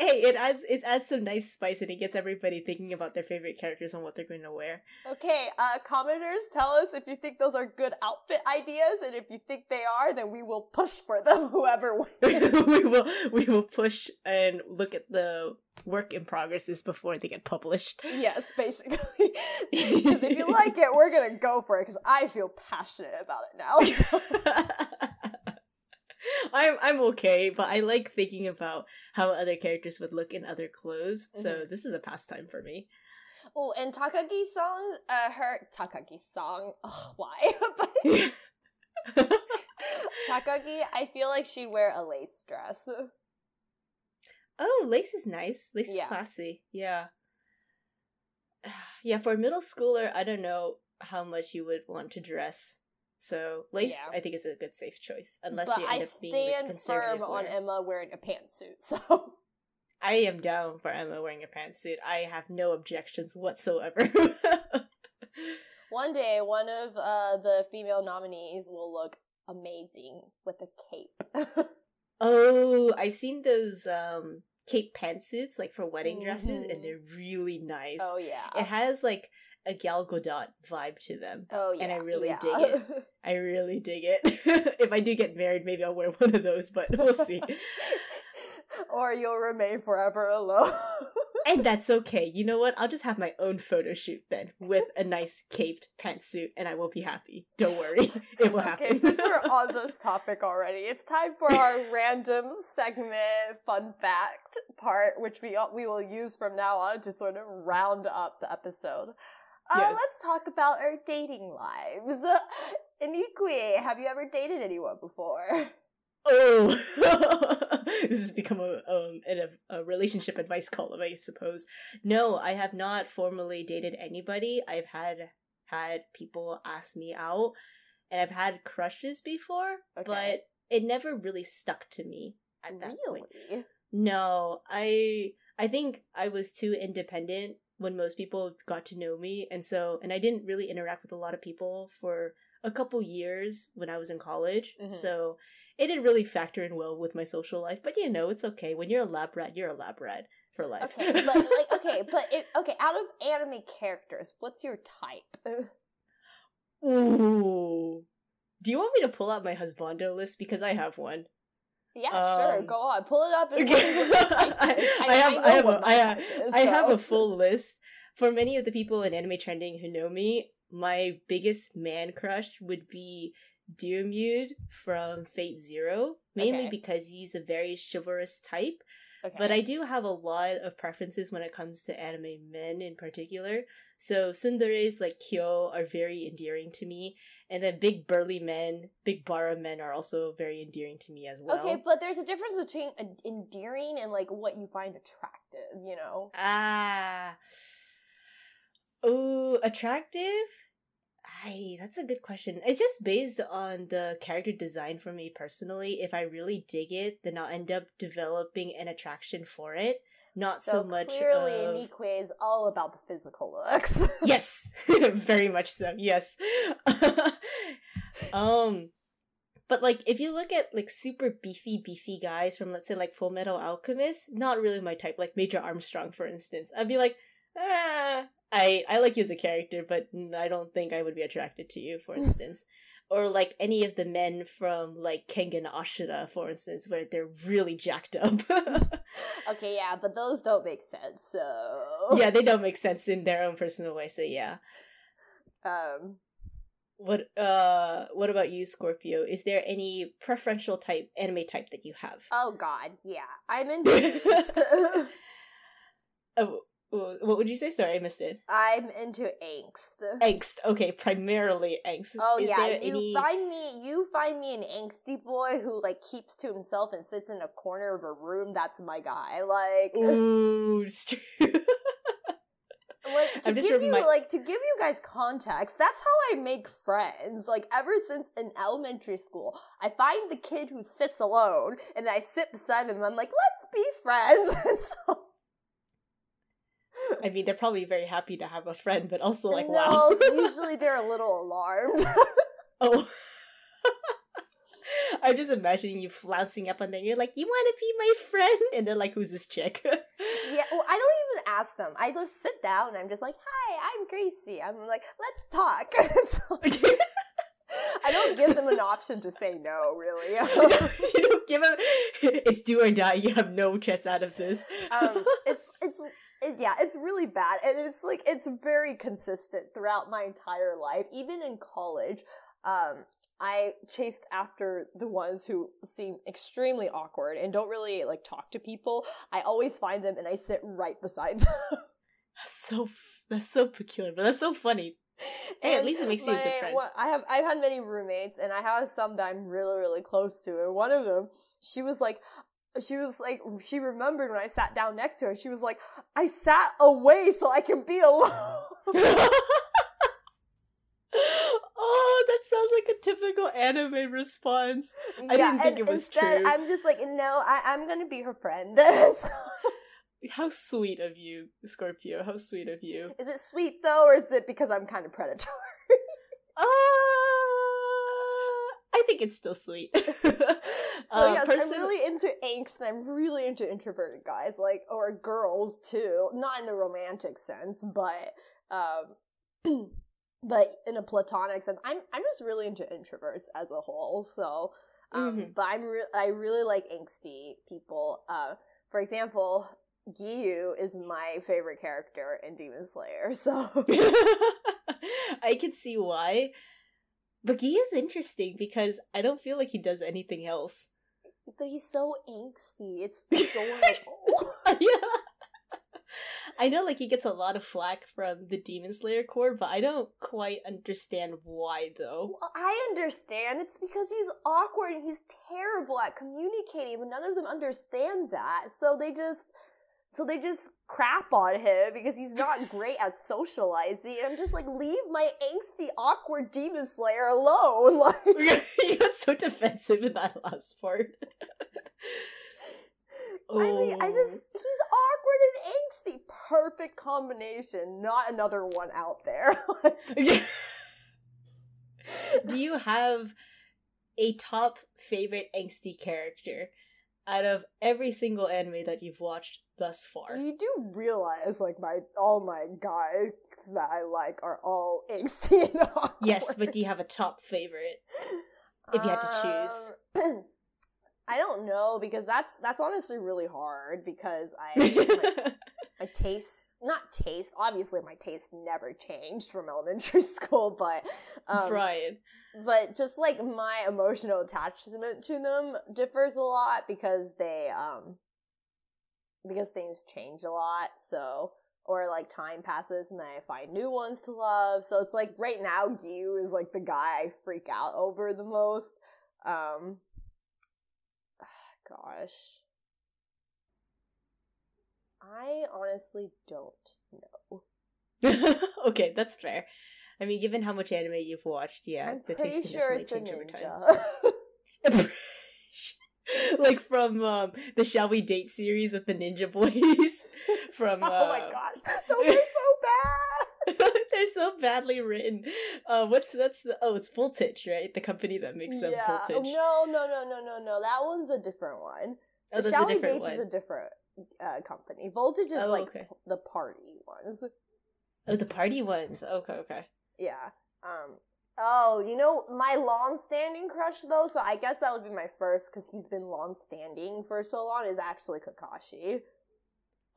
hey, it adds it adds some nice spice and it gets everybody thinking about their favorite characters and what they're going to wear. okay, uh commenters, tell us if you think those are good outfit ideas and if you think they are, then we will push for them whoever wins. we will we will push and look at the work in progresses before they get published. yes, basically. Because if you like it, we're gonna go for it because I feel passionate about it now. I'm I'm okay, but I like thinking about how other characters would look in other clothes. So Mhm. this is a pastime for me. oh, and Takagi song, uh her Takagi song. Ugh, why? but Takagi, I feel like she'd wear a lace dress. oh, lace is nice. Lace Yeah. is classy. Yeah. Yeah, for a middle schooler, I don't know how much you would want to dress. So lace, Yeah. I think, is a good safe choice, unless but you end I up being stand firm on. Emma wearing a pantsuit. So I am down for Emma wearing a pantsuit. I have no objections whatsoever. one day, one of uh, the female nominees will look amazing with a cape. oh, I've seen those um cape pantsuits like for wedding dresses, Mhm. and they're really nice. oh yeah. It has like a Gal Gadot vibe to them. oh yeah. and I really yeah. dig it. I really dig it. if I do get married, maybe I'll wear one of those, but we'll see. or you'll remain forever alone. and that's okay. You know what? I'll just have my own photo shoot then with a nice caped pantsuit, and I will be happy. Don't worry, it will happen. Okay, since we're on this topic already, it's time for our random segment fun fact part, which we we will use from now on to sort of round up the episode. Uh, Yes. Let's talk about our dating lives. Iniquiate, have you ever dated anyone before? Oh, this has become a um a, a relationship advice column, I suppose. No, I have not formally dated anybody. I've had had people ask me out, and I've had crushes before, Okay. but it never really stuck to me at that point. No, I I think I was too independent when most people got to know me, and so and I didn't really interact with a lot of people for a couple years when I was in college. Mhm. So it didn't really factor in well with my social life. But you know, it's okay. When you're a lab rat, you're a lab rat for life. Okay, but like okay, but it, okay, out of anime characters, what's your type? Ooh. Do you want me to pull out my husbando list because I have one? Yeah, sure. Um, Go on, pull it up. And Okay. tell me what your I. I have, I have, a, I have, is, I have a full list. For many of the people in anime trending who know me, my biggest man crush would be Diarmuid from Fate Zero, mainly Okay. because he's a very chivalrous type. Okay. But I do have a lot of preferences when it comes to anime men in particular. So tsunderes like Kyo are very endearing to me, and then big burly men, big bara men are also very endearing to me as well. Okay, but there's a difference between endearing and like what you find attractive, you know? Ah. Oh, attractive? Ay, that's a good question. It's just based on the character design for me personally. If I really dig it, then I'll end up developing an attraction for it. Not so, much. clearly, of- Nikwe is all about the physical looks. yes, very much so. Yes. um, but like if you look at like super beefy, beefy guys from let's say like Full Metal Alchemist, not really my type. Like Major Armstrong, for instance, I'd be like, ah, I I like you as a character, but I don't think I would be attracted to you, for instance. Or like any of the men from like Kengan Ashura, for instance, where they're really jacked up. okay, yeah, but those don't make sense. So yeah, they don't make sense in their own personal way. So yeah. um, What uh what about you, Scorpio? Is there any preferential type anime type that you have? oh god, yeah, I'm into Oh, what would you say? Sorry, I missed it. I'm into angst. Angst. Okay, primarily angst. Oh Is yeah, there you any- find me you find me an angsty boy who like keeps to himself and sits in a corner of a room. That's my guy. Like, Ooh, like to give you remi- like to give you guys context. That's how I make friends. Like ever since in elementary school, I find the kid who sits alone, and I sit beside them. and I'm like, let's be friends. So, I mean, they're probably very happy to have a friend, but also like, no, wow. usually they're a little alarmed. oh. I'm just imagining you flouncing up on them. You're like, you want to be my friend? And they're like, who's this chick? Yeah, well, I don't even ask them. I just sit down and I'm just like, "Hi, I'm Gracie." I'm like, "Let's talk." So, I don't give them an option to say no, really. you don't give them. It's do or die. You have no chance out of this. um, it's it's it, yeah, it's really bad, and it's like it's very consistent throughout my entire life, even in college. Um, I chased after the ones who seem extremely awkward and don't really like talk to people. I always find them and I sit right beside them. That's so that's so peculiar, but that's so funny. Hey, at least it makes you a good friend. what- I have I've had many roommates, and I have some that I'm really really close to. And one of them, she was like, she was like, she remembered when I sat down next to her. She was like, I sat away so I can be alone. oh, that sounds like a typical anime response. I didn't think it was instead, true. I'm just like, no, I, I'm gonna be her friend. How sweet of you, Scorpio. How sweet of you. is it sweet though, or is it because I'm kind of predatory? Uh, I think it's still sweet. So Uh, yes, person- I'm really into angst and I'm really into introverted guys, like or girls too. Not in a romantic sense, but um but in a platonic sense. I'm I'm just really into introverts as a whole. So um Mhm. but I'm re- I really like angsty people. Uh for example, Giyu is my favorite character in Demon Slayer. So I can see why. But Giyu's interesting because I don't feel like he does anything else. but he's so angsty. It's adorable. yeah. I know like he gets a lot of flack from the Demon Slayer Corps, but I don't quite understand why though. Well, I understand. It's because he's awkward and he's terrible at communicating, but none of them understand that. So they just so they just crap on him because he's not great at socializing. I'm just like, leave my angsty, awkward demon slayer alone. Like you got so defensive in that last part. I mean, I Oh. just he's awkward and angsty. Perfect combination. Not another one out there. Do you have a top favorite angsty character out of every single anime that you've watched thus far. You do realize, like, my all my guys that I like are all angsty and awkward. Yes, but do you have a top favorite? If you had to choose. Um, I don't know because that's that's honestly really hard because I my, my taste not taste obviously my taste never changed from elementary school but um, Brian. but just like my emotional attachment to them differs a lot because they um because things change a lot so or like time passes and I find new ones to love. So it's like right now Giyu is like the guy I freak out over the most. Um gosh I honestly don't know okay, that's fair. I mean, given how much anime you've watched, yeah, I'm the pretty taste can sure it's a change over time. ninja like from um, the Shall We Date series with the Ninja Boys. from uh, oh my gosh those are so bad they're so badly written. Uh, what's that's the oh, it's Voltage, right? The company that makes them yeah. Voltage. No, no, no, no, no, no. That one's a different one. oh, the Shall We Dates one. is a different uh, company. Voltage is Oh, like okay. the party ones. Oh, the party ones. Okay, okay. Yeah. Um. Oh, you know my long-standing crush though. So I guess that would be my first because he's been long-standing for so long. Is actually Kakashi.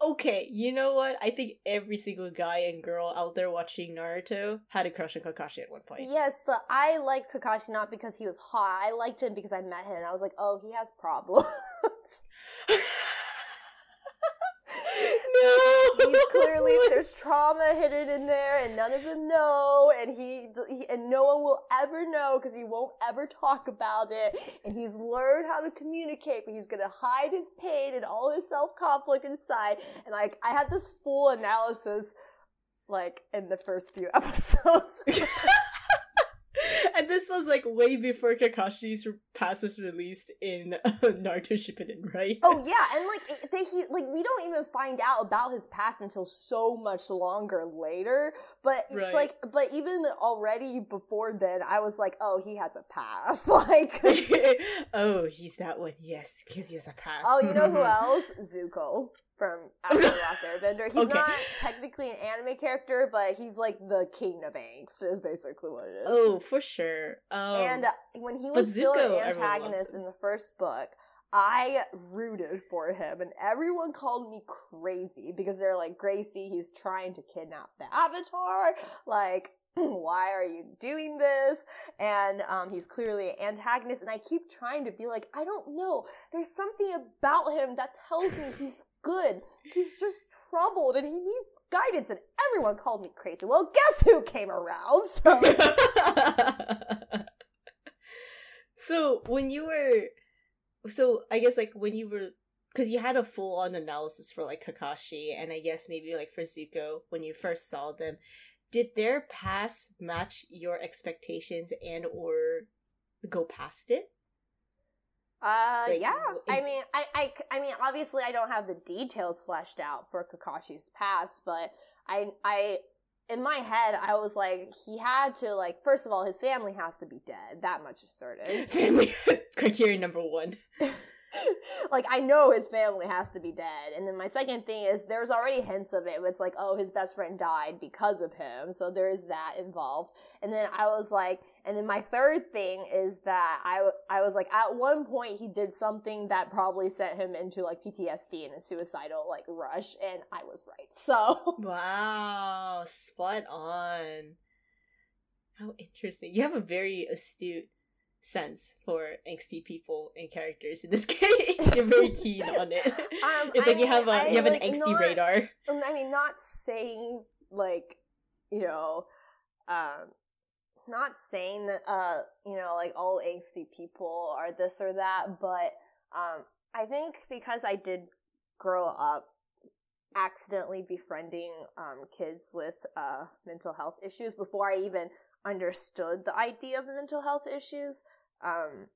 Okay, you know what? I think every single guy and girl out there watching Naruto had a crush on Kakashi at one point. Yes, but I liked Kakashi not because he was hot. I liked him because I met him and I was like, oh, he has problems. no, He's clearly there's trauma hidden in there, and none of them know, and he, he and no one will ever know because he won't ever talk about it. And he's learned how to communicate, but he's gonna hide his pain and all his self conflict inside. And like, I had this full analysis, like in the first few episodes. and this was like way before Kakashi's pass was released in uh, Naruto Shippuden, right? Oh yeah, and like it- they, he like we don't even find out about his past until so much longer later. But it's Right. like, but even already before then, I was like, oh, he has a past. Like, oh, he's that one. Yes, because he has a past. oh, you know who else? Zuko from Avatar: the Last Airbender. He's Okay. not technically an anime character, but he's like the king of angst. Is basically what it is. Oh, for sure. Um, and uh, when he was still an antagonist in the first book, I rooted for him, and everyone called me crazy because they're like, Gracie, he's trying to kidnap the Avatar. Like, why are you doing this? And um, he's clearly an antagonist, and I keep trying to be like, I don't know. There's something about him that tells me he's good. He's just troubled and he needs guidance, and everyone called me crazy. Well, guess who came around? So. so when you were so i guess like when you were because you had a full-on analysis for like kakashi and i guess maybe like for zuko when you first saw them did their past match your expectations and or go past it Uh, Like, yeah. I mean, I, I, I mean, obviously, I don't have the details fleshed out for Kakashi's past, but I, I, in my head, I was like, he had to like. First of all, his family has to be dead. That much is certain. family criterion number one like, I know his family has to be dead. And then my second thing is, there's already hints of it. It's like, oh, his best friend died because of him, so there is that involved. And then I was like, and then my third thing is that I, I was like, at one point he did something that probably sent him into like PTSD and a suicidal like rush, and I was right. So wow spot on how interesting you have a very astute sense for angsty people and characters in this case you're very keen on it. Um, it's I like you have a you have an angsty not- radar. I mean, not saying like, you know, um, not saying that, uh, you know, like all angsty people are this or that, but, um, I think because I did grow up accidentally befriending, um, kids with, uh, mental health issues before I even understood the idea of mental health issues, um,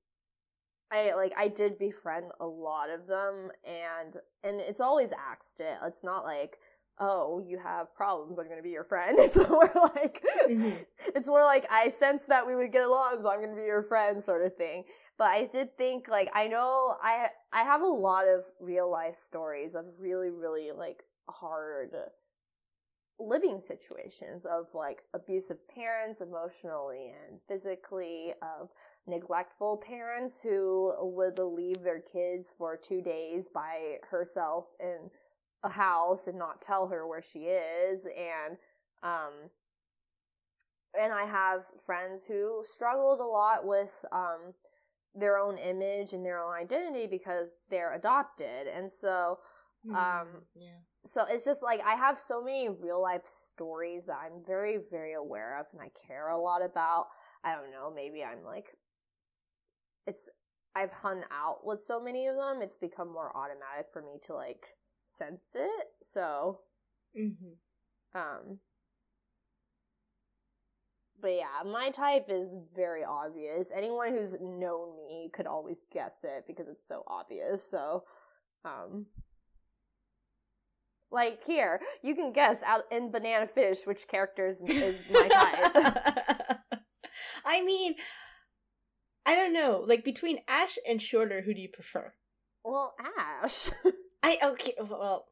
I like I did befriend a lot of them and and it's always accident. It's not like oh, you have problems, I'm gonna be your friend. It's more like Mhm. it's more like I sense that we would get along, so I'm gonna be your friend sort of thing. But I did think like I know I I have a lot of real life stories of really, really like hard living situations of like abusive parents emotionally and physically of neglectful parents who would leave their kids for two days by herself in a house and not tell her where she is and um and I have friends who struggled a lot with um their own image and their own identity because they're adopted and so Um, Mm, yeah. so it's just like I have so many real life stories that I'm very, very aware of and I care a lot about. I don't know, maybe I'm like, it's, I've hung out with so many of them, it's become more automatic for me to like sense it. So, hmm um, but yeah, my type is very obvious. Anyone who's known me could always guess it because it's so obvious. So, um, like here, you can guess out in Banana Fish which character is, is my type. I mean, I don't know. Like between Ash and Shorter, who do you prefer? well, Ash. I okay. Oh, well,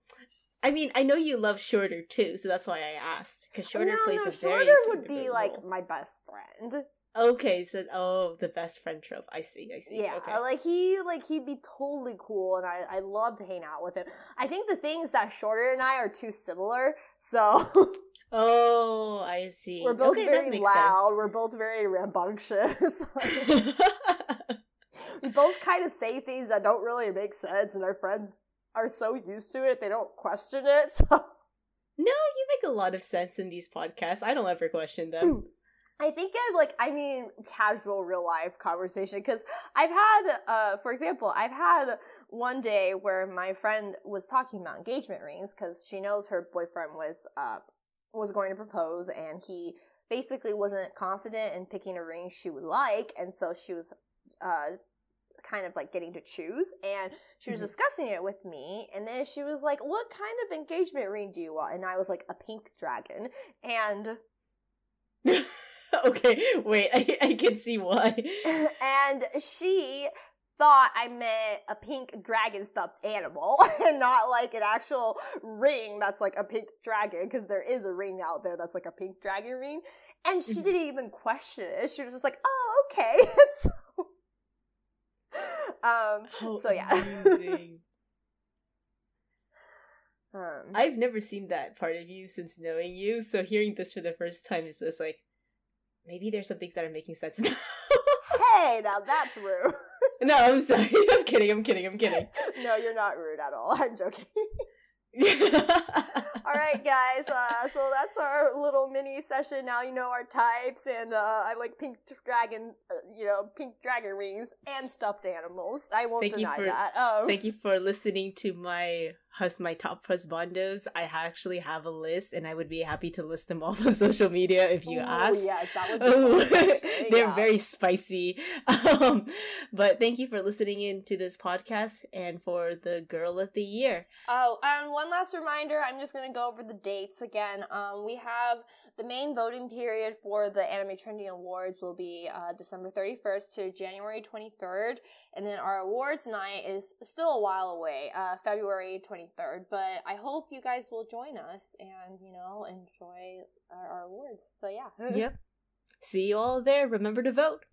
I mean, I know you love Shorter too, so that's why I asked because Shorter no, plays no, a very Shorter would be significant like my best friend. Okay, so oh, the best friend trope. I see. I see. Yeah, Okay. like he like he'd be totally cool, and I I love to hang out with him. I think the thing is that Shorter and I are too similar, so Oh, I see. we're both okay, that very makes loud. We're both very rambunctious. we both kind of say things that don't really make sense, and our friends are so used to it they don't question it. So no, you make a lot of sense in these podcasts. I don't ever question them. I think I'm like I mean casual real life conversation because I've had uh for example I've had one day where my friend was talking about engagement rings because she knows her boyfriend was uh was going to propose and he basically wasn't confident in picking a ring she would like and so she was uh kind of like getting to choose and she was Mhm. discussing it with me and then she was like what kind of engagement ring do you want and I was like a pink dragon and okay, wait, I, I can see why. and she thought I meant a pink dragon stuffed animal and not like an actual ring that's like a pink dragon because there is a ring out there that's like a pink dragon ring. And she Mhm. didn't even question it. She was just like, oh, okay. so, um, so yeah. um, I've never seen that part of you since knowing you, so hearing this for the first time is just like maybe there's some things that are making sense now. hey, now that's rude. No, I'm sorry. I'm kidding. I'm kidding. I'm kidding. no, you're not rude at all. I'm joking. All right, guys. Uh, so that's our little mini session. Now you know our types, and uh, I like pink dragon, uh, you know, pink dragon rings and stuffed animals. I won't Thank you deny for- that. Um, Thank you for listening to my hus my top husbandos. I actually have a list, and I would be happy to list them all on social media if you Ooh, ask. Yes, that would be they're yeah. very spicy. Um, but thank you for listening in to this podcast and for the girl of the year. Oh, and one last reminder, I'm just gonna go over the dates again. Um, we have the main voting period for the Anime Trending Awards will be uh, December 31st to January 23rd, and then our awards night is still a while away, uh, February 23rd. But I hope you guys will join us and you know enjoy our, our awards. So yeah, Yep. See you all there. Remember to vote.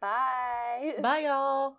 Bye. Bye, y'all.